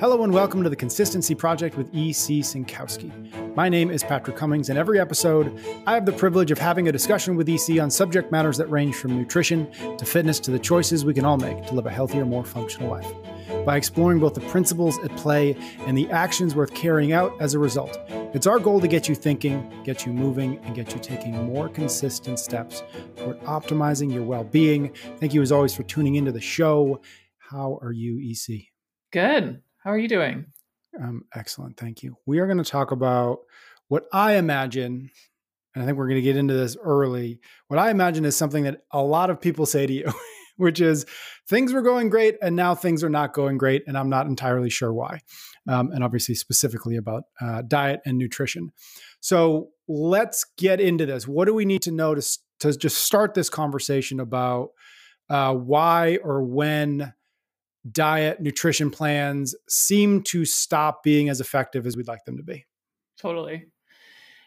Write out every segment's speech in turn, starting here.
Hello and welcome to the Consistency Project with E.C. Synkowski. My name is Patrick Cummings, and every episode, I have the privilege of having a discussion with EC on subject matters that range from nutrition to fitness to the choices we can all make to live a healthier, more functional life. By exploring both the principles at play and the actions worth carrying out as a result, it's our goal to get you thinking, get you moving, and get you taking more consistent steps toward optimizing your well being. Thank you, as always, for tuning into the show. How are you, EC? Good. How are you doing? Um, excellent. Thank you. We are going to talk about what I imagine, and I think we're going to get into this early. What I imagine is something that a lot of people say to you, which is things were going great and now things are not going great, and I'm not entirely sure why. Um, and obviously, specifically about uh, diet and nutrition. So let's get into this. What do we need to know to, to just start this conversation about uh, why or when? Diet, nutrition plans seem to stop being as effective as we'd like them to be. Totally.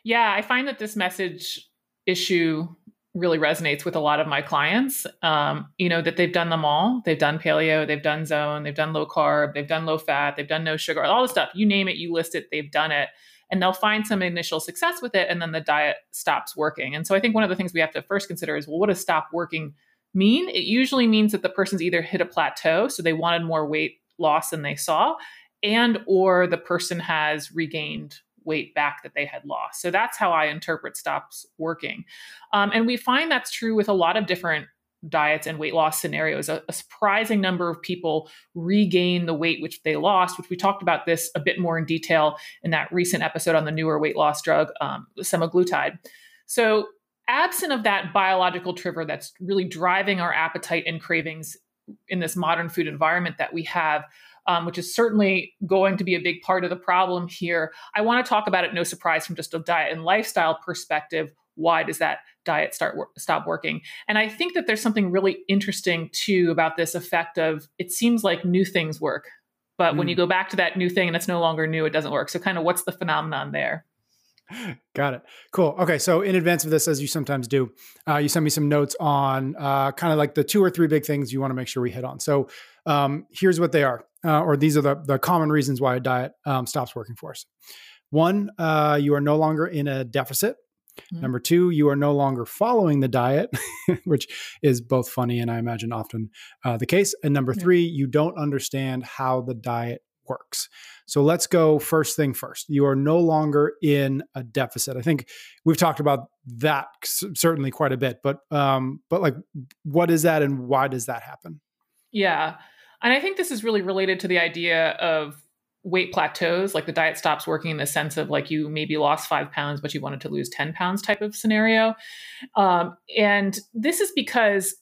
Yeah, I find that this message issue really resonates with a lot of my clients. Um, you know, that they've done them all. They've done paleo, they've done zone, they've done low carb, they've done low fat, they've done no sugar, all the stuff. You name it, you list it, they've done it. And they'll find some initial success with it, and then the diet stops working. And so I think one of the things we have to first consider is well, what does stop working mean? It usually means that the person's either hit a plateau, so they wanted more weight loss than they saw, and or the person has regained weight back that they had lost. So that's how I interpret stops working. Um, and we find that's true with a lot of different diets and weight loss scenarios. A, a, surprising number of people regain the weight which they lost, which we talked about this a bit more in detail in that recent episode on the newer weight loss drug, um, semaglutide. So absent of that biological trigger that's really driving our appetite and cravings in this modern food environment that we have, um, which is certainly going to be a big part of the problem here. I want to talk about it, no surprise, from just a diet and lifestyle perspective. Why does that diet start stop working? And I think that there's something really interesting too about this effect of it seems like new things work, but mm. when you go back to that new thing and it's no longer new, it doesn't work. So, kind of, what's the phenomenon there? Got it. Cool. Okay. So, in advance of this, as you sometimes do, uh, you send me some notes on uh, kind of like the two or three big things you want to make sure we hit on. So, um, here's what they are, uh, or these are the, the common reasons why a diet um, stops working for us. One, uh, you are no longer in a deficit. Mm-hmm. Number two, you are no longer following the diet, which is both funny and I imagine often uh, the case. And number three, you don't understand how the diet works. So let's go first thing first. You are no longer in a deficit. I think we've talked about that certainly quite a bit, but um, but like, what is that, and why does that happen? Yeah, and I think this is really related to the idea of weight plateaus like the diet stops working in the sense of like you maybe lost five pounds but you wanted to lose 10 pounds type of scenario um, and this is because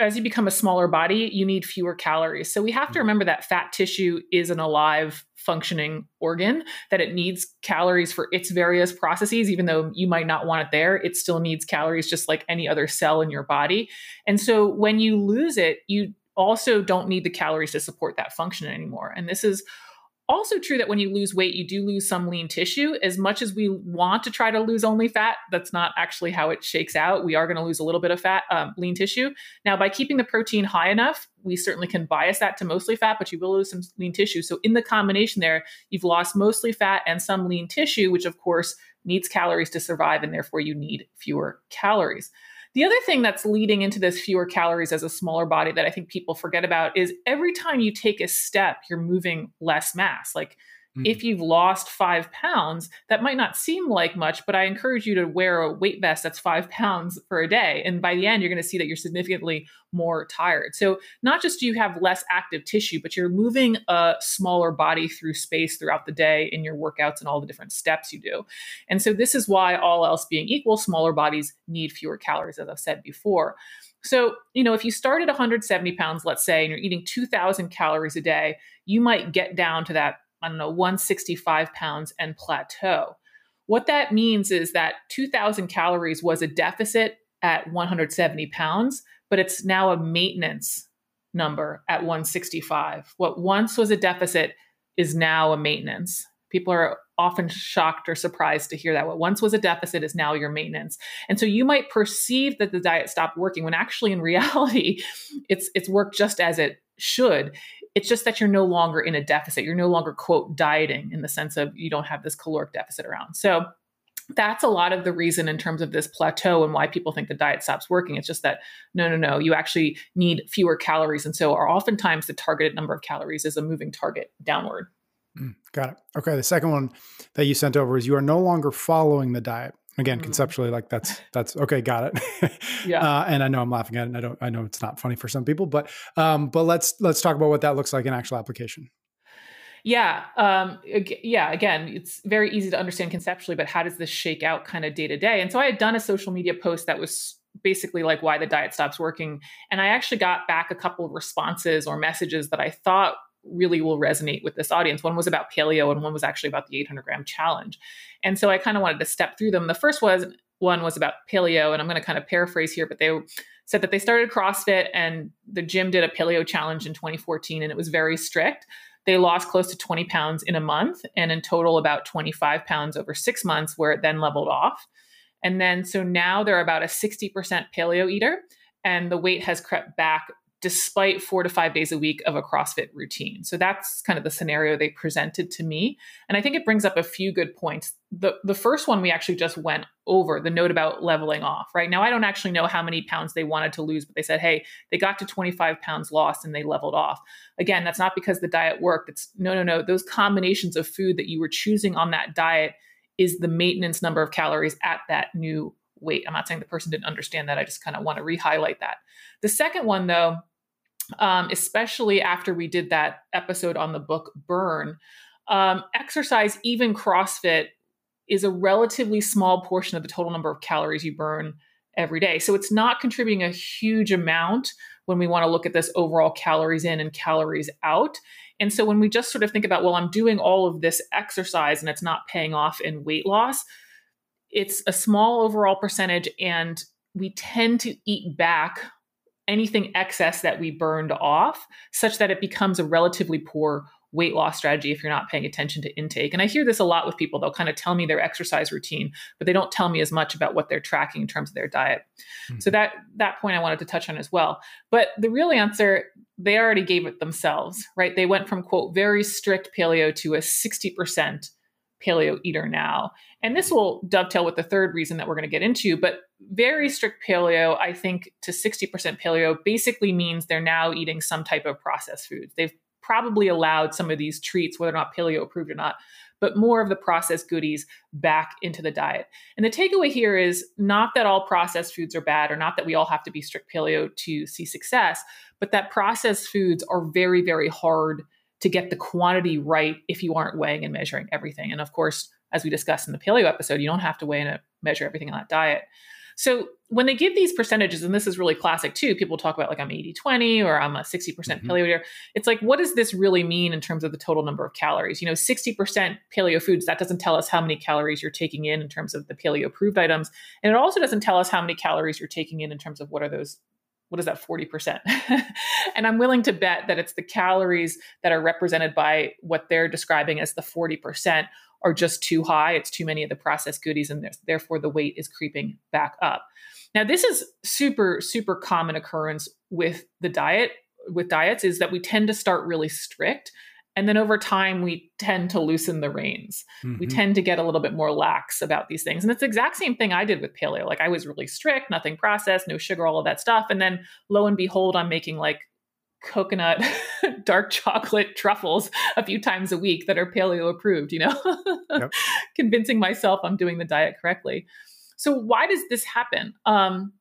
as you become a smaller body, you need fewer calories. So we have to mm. remember that fat tissue is an alive, functioning organ, that it needs calories for its various processes, even though you might not want it there, it still needs calories just like any other cell in your body. And so when you lose it, you also don't need the calories to support that function anymore. And this is also true that when you lose weight, you do lose some lean tissue. As much as we want to try to lose only fat, that's not actually how it shakes out. We are going to lose a little bit of fat, um, lean tissue. Now, by keeping the protein high enough, we certainly can bias that to mostly fat, but you will lose some lean tissue. So, in the combination there, you've lost mostly fat and some lean tissue, which of course needs calories to survive, and therefore you need fewer calories. The other thing that's leading into this fewer calories as a smaller body that I think people forget about is every time you take a step, you're moving less mass. Like Mm-hmm. If you've lost five pounds, that might not seem like much, but I encourage you to wear a weight vest that's five pounds for a day. And by the end, you're going to see that you're significantly more tired. So, not just do you have less active tissue, but you're moving a smaller body through space throughout the day in your workouts and all the different steps you do. And so, this is why, all else being equal, smaller bodies need fewer calories, as I've said before. So, you know, if you start at 170 pounds, let's say, and you're eating 2,000 calories a day, you might get down to that I don't know, 165 pounds and plateau. What that means is that 2,000 calories was a deficit at 170 pounds, but it's now a maintenance number at 165. What once was a deficit is now a maintenance. People are often shocked or surprised to hear that what once was a deficit is now your maintenance. And so you might perceive that the diet stopped working when actually in reality it's it's worked just as it should It's just that you're no longer in a deficit. You're no longer, quote, dieting in the sense of you don't have this caloric deficit around. So that's a lot of the reason in terms of this plateau and why people think the diet stops working. It's just that no, no, no, you actually need fewer calories. And so are oftentimes the targeted number of calories is a moving target downward. Mm, got it. Okay. The second one that you sent over is you are no longer following the diet. Again, mm-hmm. conceptually, like that's that's okay. Got it. yeah. Uh, and I know I'm laughing at it. And I don't. I know it's not funny for some people, but um, but let's let's talk about what that looks like in actual application. Yeah. Um, yeah. Again, it's very easy to understand conceptually, but how does this shake out kind of day to day? And so I had done a social media post that was basically like why the diet stops working. And I actually got back a couple of responses or messages that I thought really will resonate with this audience. One was about paleo and one was actually about the 800 gram challenge. And so I kind of wanted to step through them. The first was one was about paleo, and I'm going to kind of paraphrase here, but they said that they started CrossFit and the gym did a paleo challenge in 2014 and it was very strict. They lost close to 20 pounds in a month and in total about 25 pounds over six months, where it then leveled off. And then, so now they're about a 60% paleo eater, and the weight has crept back despite four to five days a week of a CrossFit routine. So that's kind of the scenario they presented to me. And I think it brings up a few good points. The, the first one we actually just went over the note about leveling off, right? Now, I don't actually know how many pounds they wanted to lose, but they said, hey, they got to 25 pounds lost and they leveled off. Again, that's not because the diet worked. It's no, no, no. Those combinations of food that you were choosing on that diet is the maintenance number of calories at that new weight. I'm not saying the person didn't understand that. I just kind of want to re-highlight that. The second one, though, um, especially after we did that episode on the book Burn, um, exercise, even CrossFit, is a relatively small portion of the total number of calories you burn every day. So it's not contributing a huge amount when we want to look at this overall calories in and calories out. And so when we just sort of think about, well, I'm doing all of this exercise and it's not paying off in weight loss, it's a small overall percentage and we tend to eat back anything excess that we burned off such that it becomes a relatively poor weight loss strategy if you're not paying attention to intake. And I hear this a lot with people. They'll kind of tell me their exercise routine, but they don't tell me as much about what they're tracking in terms of their diet. Mm-hmm. So that that point I wanted to touch on as well. But the real answer, they already gave it themselves, right? They went from quote very strict paleo to a 60% paleo eater now. And this will dovetail with the third reason that we're going to get into. But very strict paleo, I think to 60% paleo basically means they're now eating some type of processed foods. They've probably allowed some of these treats, whether or not paleo approved or not, but more of the processed goodies back into the diet. And the takeaway here is not that all processed foods are bad or not that we all have to be strict paleo to see success, but that processed foods are very, very hard to get the quantity right if you aren't weighing and measuring everything. And of course, as we discussed in the paleo episode, you don't have to weigh and measure everything on that diet. So when they give these percentages, and this is really classic too, people talk about like I'm 80 20 or I'm a 60% mm-hmm. paleo eater. It's like, what does this really mean in terms of the total number of calories? You know, 60% paleo foods, that doesn't tell us how many calories you're taking in in terms of the paleo approved items. And it also doesn't tell us how many calories you're taking in in terms of what are those what is that 40% and i'm willing to bet that it's the calories that are represented by what they're describing as the 40% are just too high. It's too many of the processed goodies and therefore the weight is creeping back up. Now this is super super common occurrence with the diet with diets is that we tend to start really strict and then over time, we tend to loosen the reins. Mm-hmm. We tend to get a little bit more lax about these things. And it's the exact same thing I did with paleo. Like I was really strict, nothing processed, no sugar, all of that stuff. And then lo and behold, I'm making like coconut dark chocolate truffles a few times a week that are paleo approved, you know, yep. convincing myself I'm doing the diet correctly. So why does this happen? Um,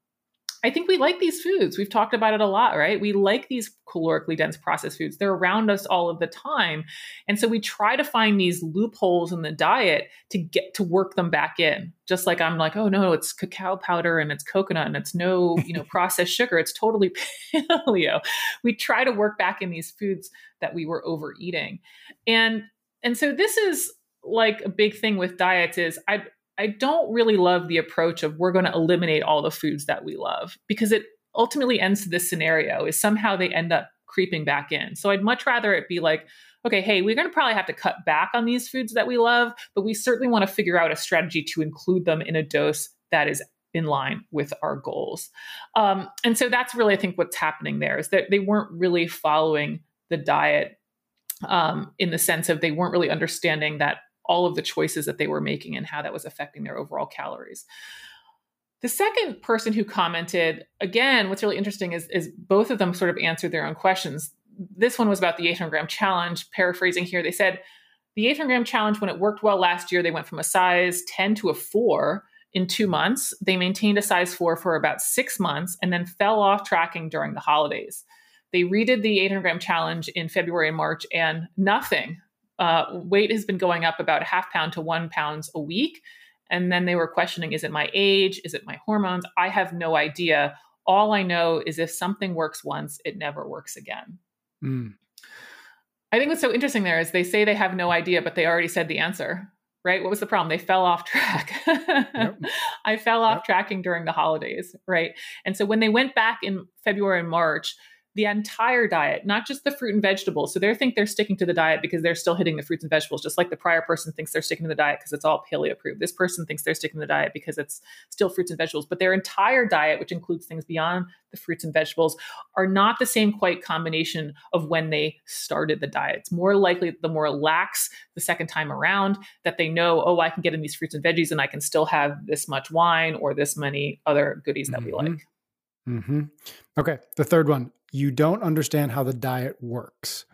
I think we like these foods. We've talked about it a lot, right? We like these calorically dense processed foods. They're around us all of the time. And so we try to find these loopholes in the diet to get to work them back in. Just like I'm like, oh no, it's cacao powder and it's coconut and it's no, you know, processed sugar. It's totally paleo. We try to work back in these foods that we were overeating. And and so this is like a big thing with diets is I I don't really love the approach of we're going to eliminate all the foods that we love because it ultimately ends to this scenario is somehow they end up creeping back in. So I'd much rather it be like, okay, hey, we're going to probably have to cut back on these foods that we love, but we certainly want to figure out a strategy to include them in a dose that is in line with our goals. Um, and so that's really, I think, what's happening there is that they weren't really following the diet um, in the sense of they weren't really understanding that all of the choices that they were making and how that was affecting their overall calories. The second person who commented, again, what's really interesting is, is both of them sort of answered their own questions. This one was about the 800 gram challenge. Paraphrasing here, they said the 800 gram challenge, when it worked well last year, they went from a size 10 to a four in two months. They maintained a size four for about six months and then fell off tracking during the holidays. They redid the 800 gram challenge in February and March, and nothing. Uh, weight has been going up about half pound to one pounds a week. And then they were questioning is it my age? Is it my hormones? I have no idea. All I know is if something works once, it never works again. Mm. I think what's so interesting there is they say they have no idea, but they already said the answer, right? What was the problem? They fell off track. yep. I fell off yep. tracking during the holidays, right? And so when they went back in February and March, the entire diet, not just the fruit and vegetables. So they think they're sticking to the diet because they're still hitting the fruits and vegetables, just like the prior person thinks they're sticking to the diet because it's all paleo approved. This person thinks they're sticking to the diet because it's still fruits and vegetables. But their entire diet, which includes things beyond the fruits and vegetables, are not the same quite combination of when they started the diet. It's more likely the more lax the second time around that they know, oh, I can get in these fruits and veggies and I can still have this much wine or this many other goodies that mm-hmm. we like. Mm-hmm. Okay. The third one you don't understand how the diet works.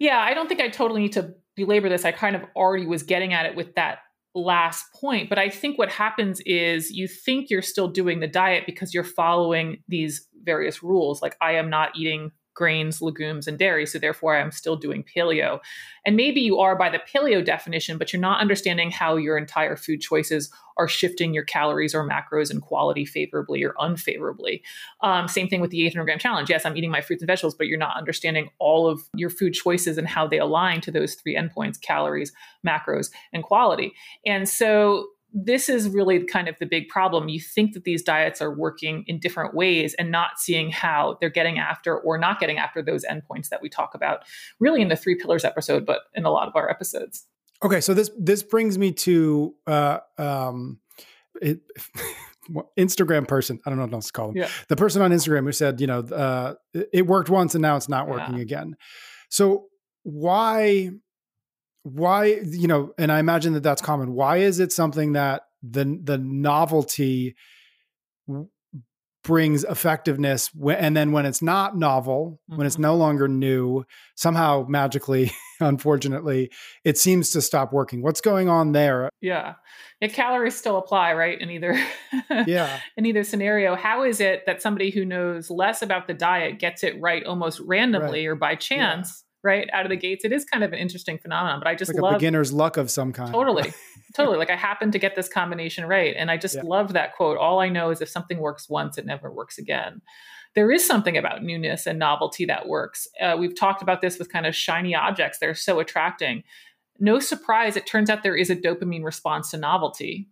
Yeah, I don't think I totally need to belabor this. I kind of already was getting at it with that last point. But I think what happens is you think you're still doing the diet because you're following these various rules. Like, I am not eating grains, legumes, and dairy. So therefore, I'm still doing paleo. And maybe you are by the paleo definition, but you're not understanding how your entire food choices are shifting your calories or macros and quality favorably or unfavorably. Um, same thing with the 800 gram challenge. Yes, I'm eating my fruits and vegetables, but you're not understanding all of your food choices and how they align to those three endpoints calories, macros, and quality. And so this is really kind of the big problem. You think that these diets are working in different ways and not seeing how they're getting after or not getting after those endpoints that we talk about really in the three pillars episode, but in a lot of our episodes. Okay, so this this brings me to uh, um, it, Instagram person. I don't know what else to call them. Yeah. The person on Instagram who said, you know, uh, it worked once and now it's not working yeah. again. So why why you know and i imagine that that's common why is it something that the the novelty brings effectiveness and then when it's not novel mm-hmm. when it's mm-hmm. no longer new somehow magically unfortunately it seems to stop working what's going on there yeah yeah calories still apply right in either yeah in either scenario how is it that somebody who knows less about the diet gets it right almost randomly right. or by chance right out of the gates. It is kind of an interesting phenomenon, but I just like love a beginner's luck of some kind. Totally, totally. Like I happened to get this combination right, and I just yeah. love that quote. All I know is if something works once, it never works again. There is something about newness and novelty that works. Uh, we've talked about this with kind of shiny objects; they're so attracting. No surprise, it turns out there is a dopamine response to novelty.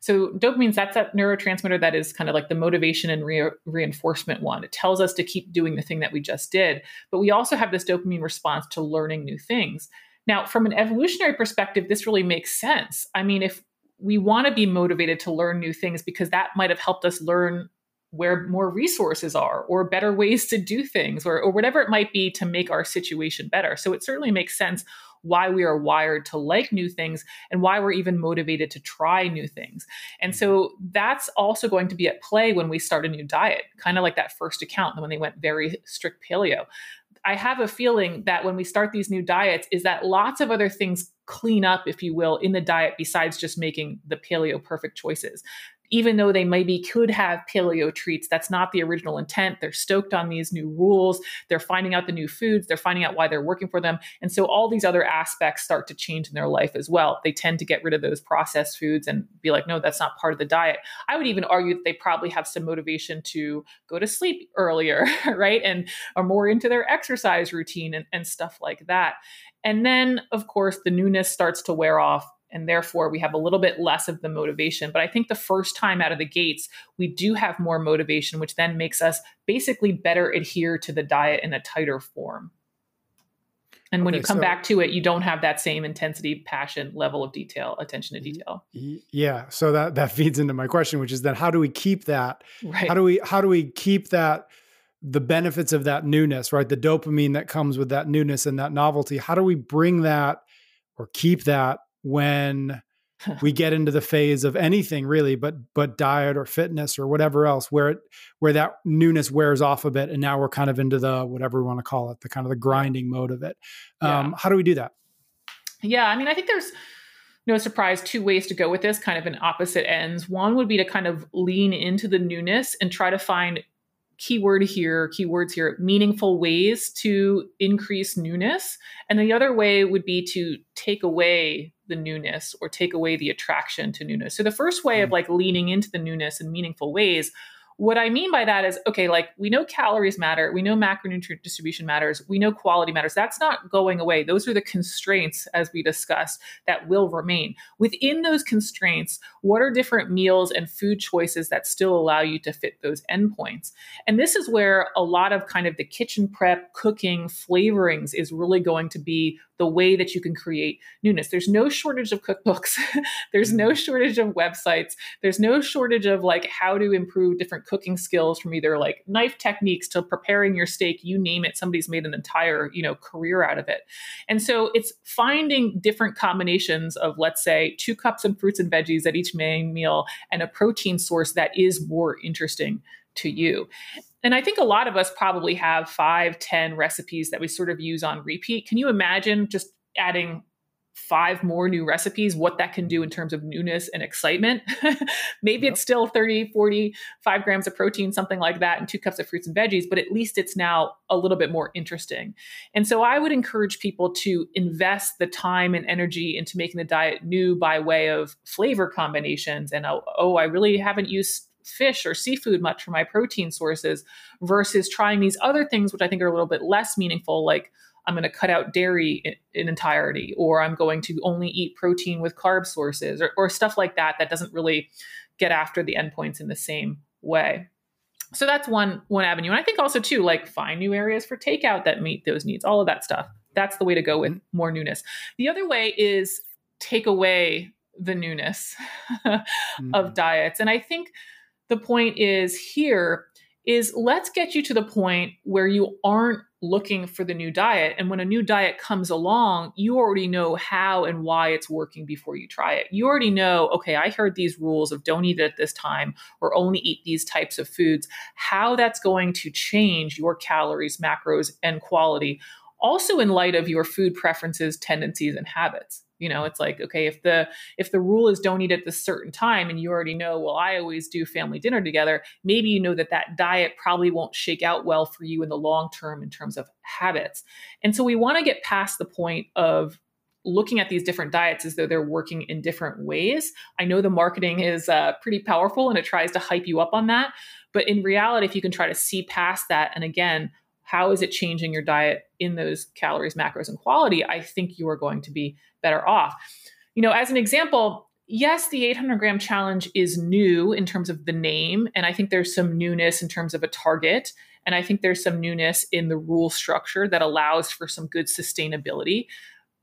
So dopamine, that's that neurotransmitter that is kind of like the motivation and re- reinforcement one. It tells us to keep doing the thing that we just did. But we also have this dopamine response to learning new things. Now, from an evolutionary perspective, this really makes sense. I mean, if we want to be motivated to learn new things because that might have helped us learn where more resources are or better ways to do things or, or whatever it might be to make our situation better. So it certainly makes sense why we are wired to like new things and why we're even motivated to try new things. And so that's also going to be at play when we start a new diet, kind of like that first account when they went very strict paleo. I have a feeling that when we start these new diets, is that lots of other things clean up, if you will, in the diet besides just making the paleo perfect choices even though they maybe could have paleo treats, that's not the original intent. They're stoked on these new rules. They're finding out the new foods. They're finding out why they're working for them. And so all these other aspects start to change in their life as well. They tend to get rid of those processed foods and be like, no, that's not part of the diet. I would even argue that they probably have some motivation to go to sleep earlier, right? And are more into their exercise routine and, and stuff like that. And then, of course, the newness starts to wear off and therefore we have a little bit less of the motivation. But I think the first time out of the gates, we do have more motivation, which then makes us basically better adhere to the diet in a tighter form. And when okay, you come so, back to it, you don't have that same intensity, passion, level of detail, attention to detail. Yeah. So that that feeds into my question, which is then how do we keep that? Right. How do we how do we keep that the benefits of that newness, right? The dopamine that comes with that newness and that novelty. How do we bring that or keep that when we get into the phase of anything really but but diet or fitness or whatever else where it where that newness wears off a bit and now we're kind of into the whatever we want to call it the kind of the grinding mode of it. Um, how do we do that? Yeah i mean i think there's no surprise two ways to go with this kind of in opposite ends. One would be to kind of lean into the newness and try to find keyword here, keywords here, meaningful ways to increase newness. And the other way would be to take away the newness or take away the attraction to newness. So the first way of mm. like leaning into the newness in meaningful ways what I mean by that is okay, like we know calories matter, we know macronutrient distribution matters, we know quality matters. That's not going away. Those are the constraints, as we discussed, that will remain. Within those constraints, what are different meals and food choices that still allow you to fit those endpoints? And this is where a lot of kind of the kitchen prep, cooking, flavorings is really going to be the way that you can create newness. There's no shortage of cookbooks. There's no mm-hmm. shortage of websites. There's no shortage of like how to improve different cooking skills from either like knife techniques to preparing your steak, you name it. Somebody's made an entire, you know, career out of it. And so it's finding different combinations of let's say two cups of fruits and veggies at each main meal and a protein source that is more interesting to you. And I think a lot of us probably have five, ten recipes that we sort of use on repeat. Can you imagine just adding five more new recipes, what that can do in terms of newness and excitement? Maybe yep. it's still 30, 40, five grams of protein, something like that, and two cups of fruits and veggies, but at least it's now a little bit more interesting. And so I would encourage people to invest the time and energy into making the diet new by way of flavor combinations. And oh, oh I really haven't used fish or seafood much for my protein sources versus trying these other things, which I think are a little bit less meaningful, like I'm going to cut out dairy in, in, entirety, or I'm going to only eat protein with carb sources, or, or stuff like that, that doesn't really get after the endpoints in the same way. So that's one one avenue. And I think also too, like find new areas for takeout that meet those needs, all of that stuff. That's the way to go with mm-hmm. more newness. The other way is take away the newness mm-hmm. of diets. And I think the point is here is let's get you to the point where you aren't looking for the new diet. And when a new diet comes along, you already know how and why it's working before you try it. You already know, okay, I heard these rules of don't eat it at this time or only eat these types of foods, how that's going to change your calories, macros, and quality. Also, in light of your food preferences, tendencies, and habits you know it's like okay if the if the rule is don't eat at this certain time and you already know well i always do family dinner together maybe you know that that diet probably won't shake out well for you in the long term in terms of habits. And so we want to get past the point of looking at these different diets as though they're working in different ways. I know the marketing is uh, pretty powerful and it tries to hype you up on that but in reality if you can try to see past that and again how is it changing your diet in those calories, macros, and quality? I think you are going to be better off. You know, as an example, yes, the 800 gram challenge is new in terms of the name. And I think there's some newness in terms of a target. And I think there's some newness in the rule structure that allows for some good sustainability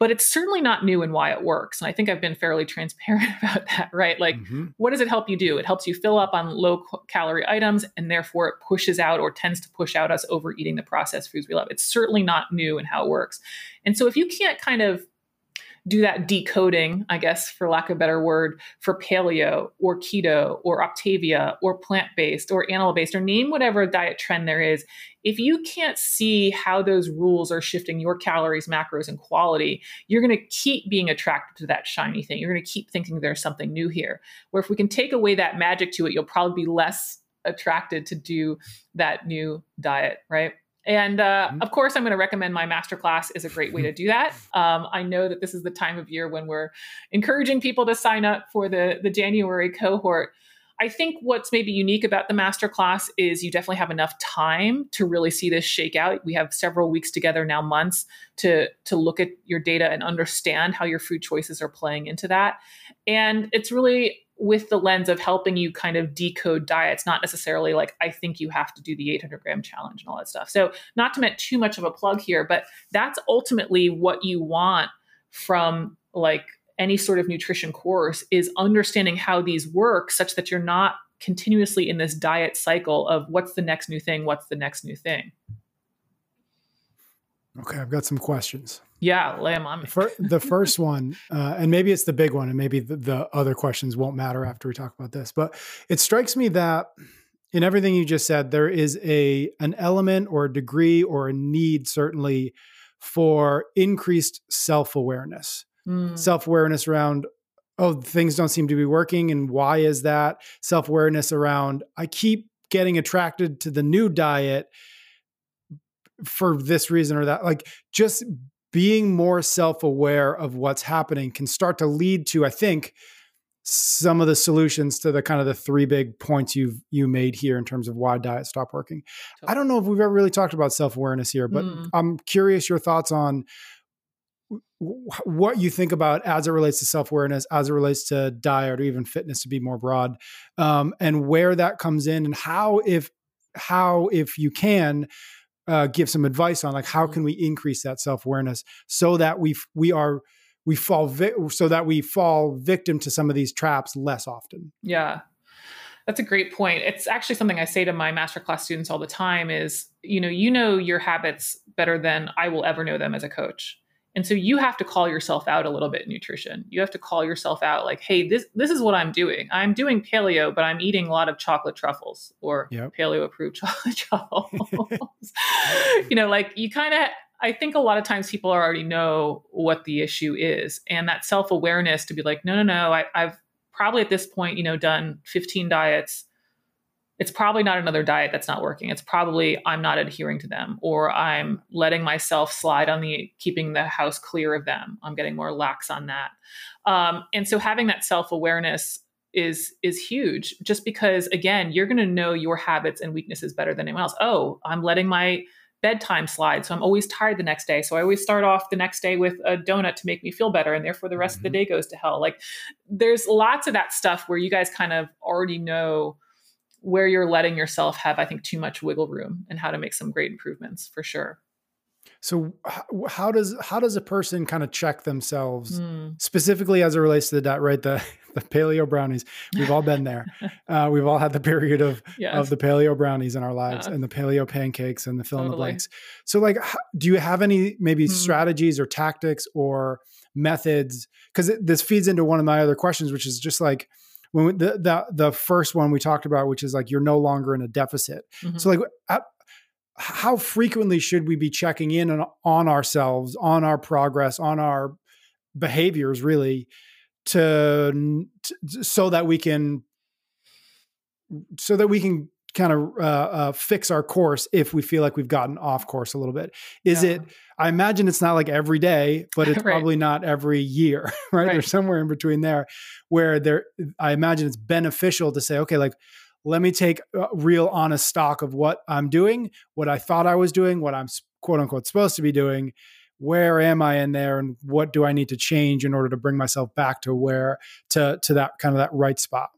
but it's certainly not new and why it works. And I think I've been fairly transparent about that, right? Like, mm-hmm. what does it help you do? It helps you fill up on low calorie items, and therefore it pushes out or tends to push out us overeating the processed foods we love. It's certainly not new and how it works. And so if you can't kind of do that decoding, I guess, for lack of a better word, for paleo or keto or Optavia or plant based or animal based or name whatever diet trend there is. If you can't see how those rules are shifting your calories, macros, and quality, you're going to keep being attracted to that shiny thing. You're going to keep thinking there's something new here. Where if we can take away that magic to it, you'll probably be less attracted to do that new diet, right? And uh, mm-hmm. of course, I'm going to recommend my masterclass is a great way to do that. Um, I know that this is the time of year when we're encouraging people to sign up for the, the January cohort. I think what's maybe unique about the masterclass is you definitely have enough time to really see this shake out. We have several weeks together now, months to to look at your data and understand how your food choices are playing into that. And it's really with the lens of helping you kind of decode diets, not necessarily like, I think you have to do the 800 gram challenge and all that stuff. So, not to make too much of a plug here, but that's ultimately what you want from like any sort of nutrition course is understanding how these work such that you're not continuously in this diet cycle of what's the next new thing, what's the next new thing. Okay, I've got some questions. Yeah, on me. The first one, uh, and maybe it's the big one, and maybe the, the other questions won't matter after we talk about this, but it strikes me that in everything you just said, there is a an element or a degree or a need certainly for increased self awareness. Mm. Self awareness around oh things don't seem to be working and why is that? Self awareness around I keep getting attracted to the new diet for this reason or that. Like just being more self aware of what's happening can start to lead to I think some of the solutions to the kind of the three big points you've you made here in terms of why diet stopped working. I don't know if we've ever really talked about self awareness here, but mm. I'm curious your thoughts on what you think about as it relates to self awareness, as it relates to diet or even fitness to be more broad, um, and where that comes in, and how if how if you can uh, give some advice on like how mm-hmm. can we increase that self awareness so that we we are we fall vi- so that we fall victim to some of these traps less often. Yeah. That's a great point. It's actually something I say to my masterclass students all the time is, you know, you know your habits better than I will ever know them as a coach. And so you have to call yourself out a little bit in nutrition. You have to call yourself out like, hey, this this is what I'm doing. I'm doing paleo, but I'm eating a lot of chocolate truffles or yep. paleo approved chocolate truffles. you know, like you kind of I think a lot of times people already know what the issue is, and that self awareness to be like, no, no, no, I, I've probably at this point, you know, done 15 diets. It's probably not another diet that's not working. It's probably I'm not adhering to them, or I'm letting myself slide on the keeping the house clear of them. I'm getting more lax on that, um, and so having that self awareness is is huge. Just because, again, you're going to know your habits and weaknesses better than anyone else. Oh, I'm letting my bedtime slide. So I'm always tired the next day. So I always start off the next day with a donut to make me feel better. And therefore the rest mm-hmm. of the mm-hmm. day goes to hell. Like there's lots of that stuff where you guys kind of already know where you're letting yourself have, I think, too much wiggle room and how to make some great improvements for sure. So how does how does a person kind of check themselves mm. specifically as it relates to the diet? Right, the the paleo brownies. We've all been there. Uh, we've all had the period of yes. of the paleo brownies in our lives, and the paleo pancakes and the fill totally. in the blanks. So, like, do you have any maybe mm. strategies or tactics or methods? Because this feeds into one of my other questions, which is just like when we, the the the first one we talked about, which is like you're no longer in a deficit. Mm-hmm. So, like, at, how frequently should we be checking in on, on ourselves, on our progress, on our behaviors, really, to, to so that we can so that we can kind of uh, uh, fix our course if we feel like we've gotten off course a little bit. Is yeah. it? I imagine it's not like every day, but it's right. probably not every year, right? right? There's somewhere in between there where there. I imagine it's beneficial to say, okay, like let me take a real honest stock of what I'm doing, what I thought I was doing, what I'm quote unquote supposed to be doing. Where am I in there, and what do I need to change in order to bring myself back to where to to that kind of that right spot?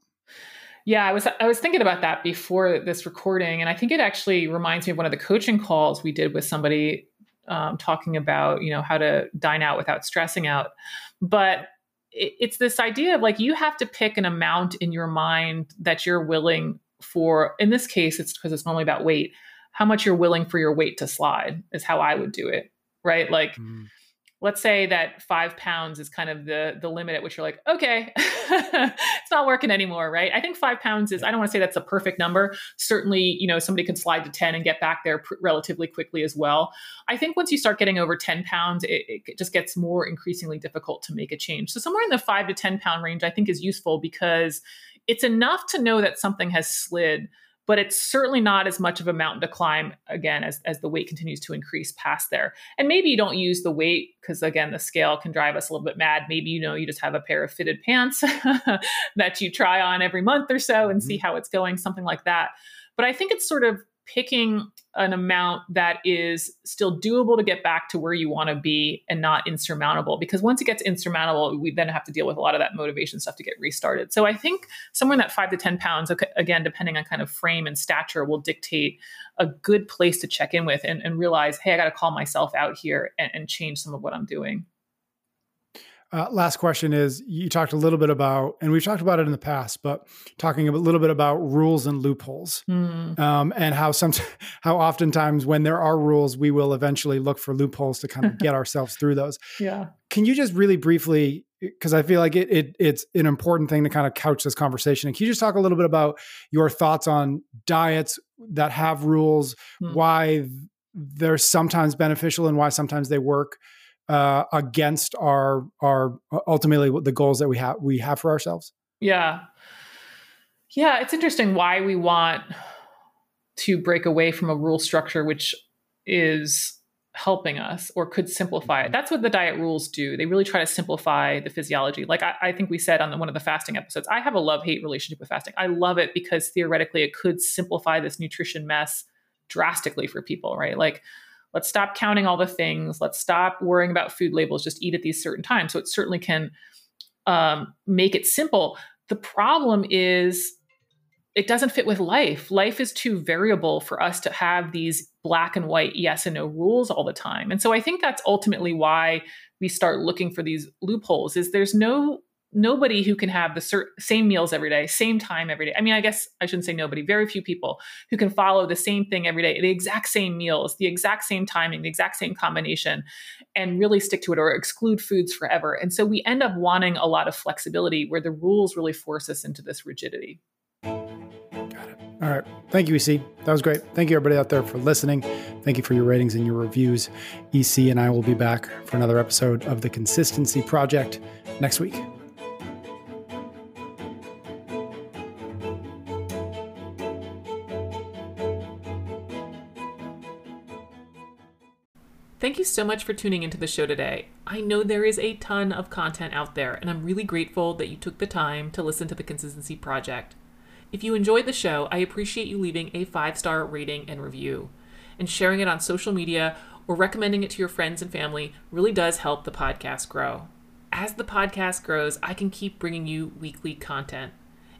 Yeah, I was I was thinking about that before this recording, and I think it actually reminds me of one of the coaching calls we did with somebody um, talking about you know how to dine out without stressing out. But it's this idea of like you have to pick an amount in your mind that you're willing for in this case it's because it's normally about weight how much you're willing for your weight to slide is how i would do it right like mm let's say that five pounds is kind of the the limit at which you're like okay it's not working anymore right? I think five pounds is i don't want to say that's a perfect number. Certainly you know somebody could slide to 10 and get back there pr- relatively quickly as well. I think once you start getting over 10 pounds it, it just gets more increasingly difficult to make a change. So somewhere in the 5 to 10 pound range i think is useful because it's enough to know that something has slid but it's certainly not as much of a mountain to climb again as, as the weight continues to increase past there. And maybe you don't use the weight because again, the scale can drive us a little bit mad. Maybe you know you just have a pair of fitted pants that you try on every month or so and mm-hmm. see how it's going, something like that. But I think it's sort of picking an amount that is still doable to get back to where you want to be and not insurmountable because once it gets insurmountable we then have to deal with a lot of that motivation stuff to get restarted. So i think somewhere in that 5 to 10 pounds again depending on kind of frame and stature will dictate a good place to check in with and, and realize hey i got to call myself out here and, and change some of what i'm doing Uh, last question is you talked a little bit about, and we've talked about it in the past, but talking a little bit about rules and loopholes, mm. um, and how some, how oftentimes when there are rules, we will eventually look for loopholes to kind of get ourselves through those. Yeah. Can you just really briefly, because I feel like it, it it's an important thing to kind of couch this conversation. And can you just talk a little bit about your thoughts on diets that have rules, mm. why they're sometimes beneficial and why sometimes they work? Uh, against our our uh, ultimately the goals that we have we have for ourselves? Yeah, yeah, it's interesting why we want to break away from a rule structure which is helping us or could simplify it. That's what the diet rules do. They really try to simplify the physiology. Like I, I think we said on the, one of the fasting episodes, I have a love hate relationship with fasting. I love it because theoretically it could simplify this nutrition mess drastically for people, right? Like let's stop counting all the things. Let's stop worrying about food labels. Just eat at these certain times. So it certainly can um, make it simple. The problem is it doesn't fit with life. Life is too variable for us to have these black and white yes and no rules all the time. And so i think that's ultimately why we start looking for these loopholes is there's no nobody who can have the cert- same meals every day, same time every day. I mean, I guess I shouldn't say nobody, very few people who can follow the same thing every day, the exact same meals, the exact same timing, the exact same combination, and really stick to it or exclude foods forever. And so we end up wanting a lot of flexibility where the rules really force us into this rigidity. Got it. All right. Thank you, EC. That was great. Thank you, everybody out there, for listening. Thank you for your ratings and your reviews. EC and I will be back for another episode of The Consistency Project next week. Thank you so much for tuning into the show today. I know there is a ton of content out there, and I'm really grateful that you took the time to listen to the Consistency Project. If you enjoyed the show, I appreciate you leaving a five star rating and review. And sharing it on social media or recommending it to your friends and family really does help the podcast grow. As the podcast grows, I can keep bringing you weekly content.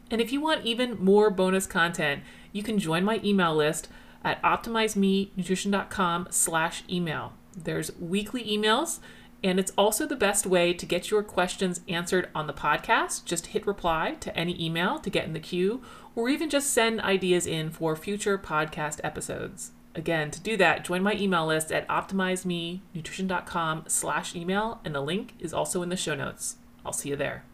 And if you want even more bonus content, you can join my email list at optimizemenutrition.com slash email. There's weekly emails, and it's also the best way to get your questions answered on the podcast. Just hit reply to any email to get in the queue, or even just send ideas in for future podcast episodes. Again, to do that, join my email list at optimizemenutrition.com slash email, and the link is also in the show notes. I'll see you there.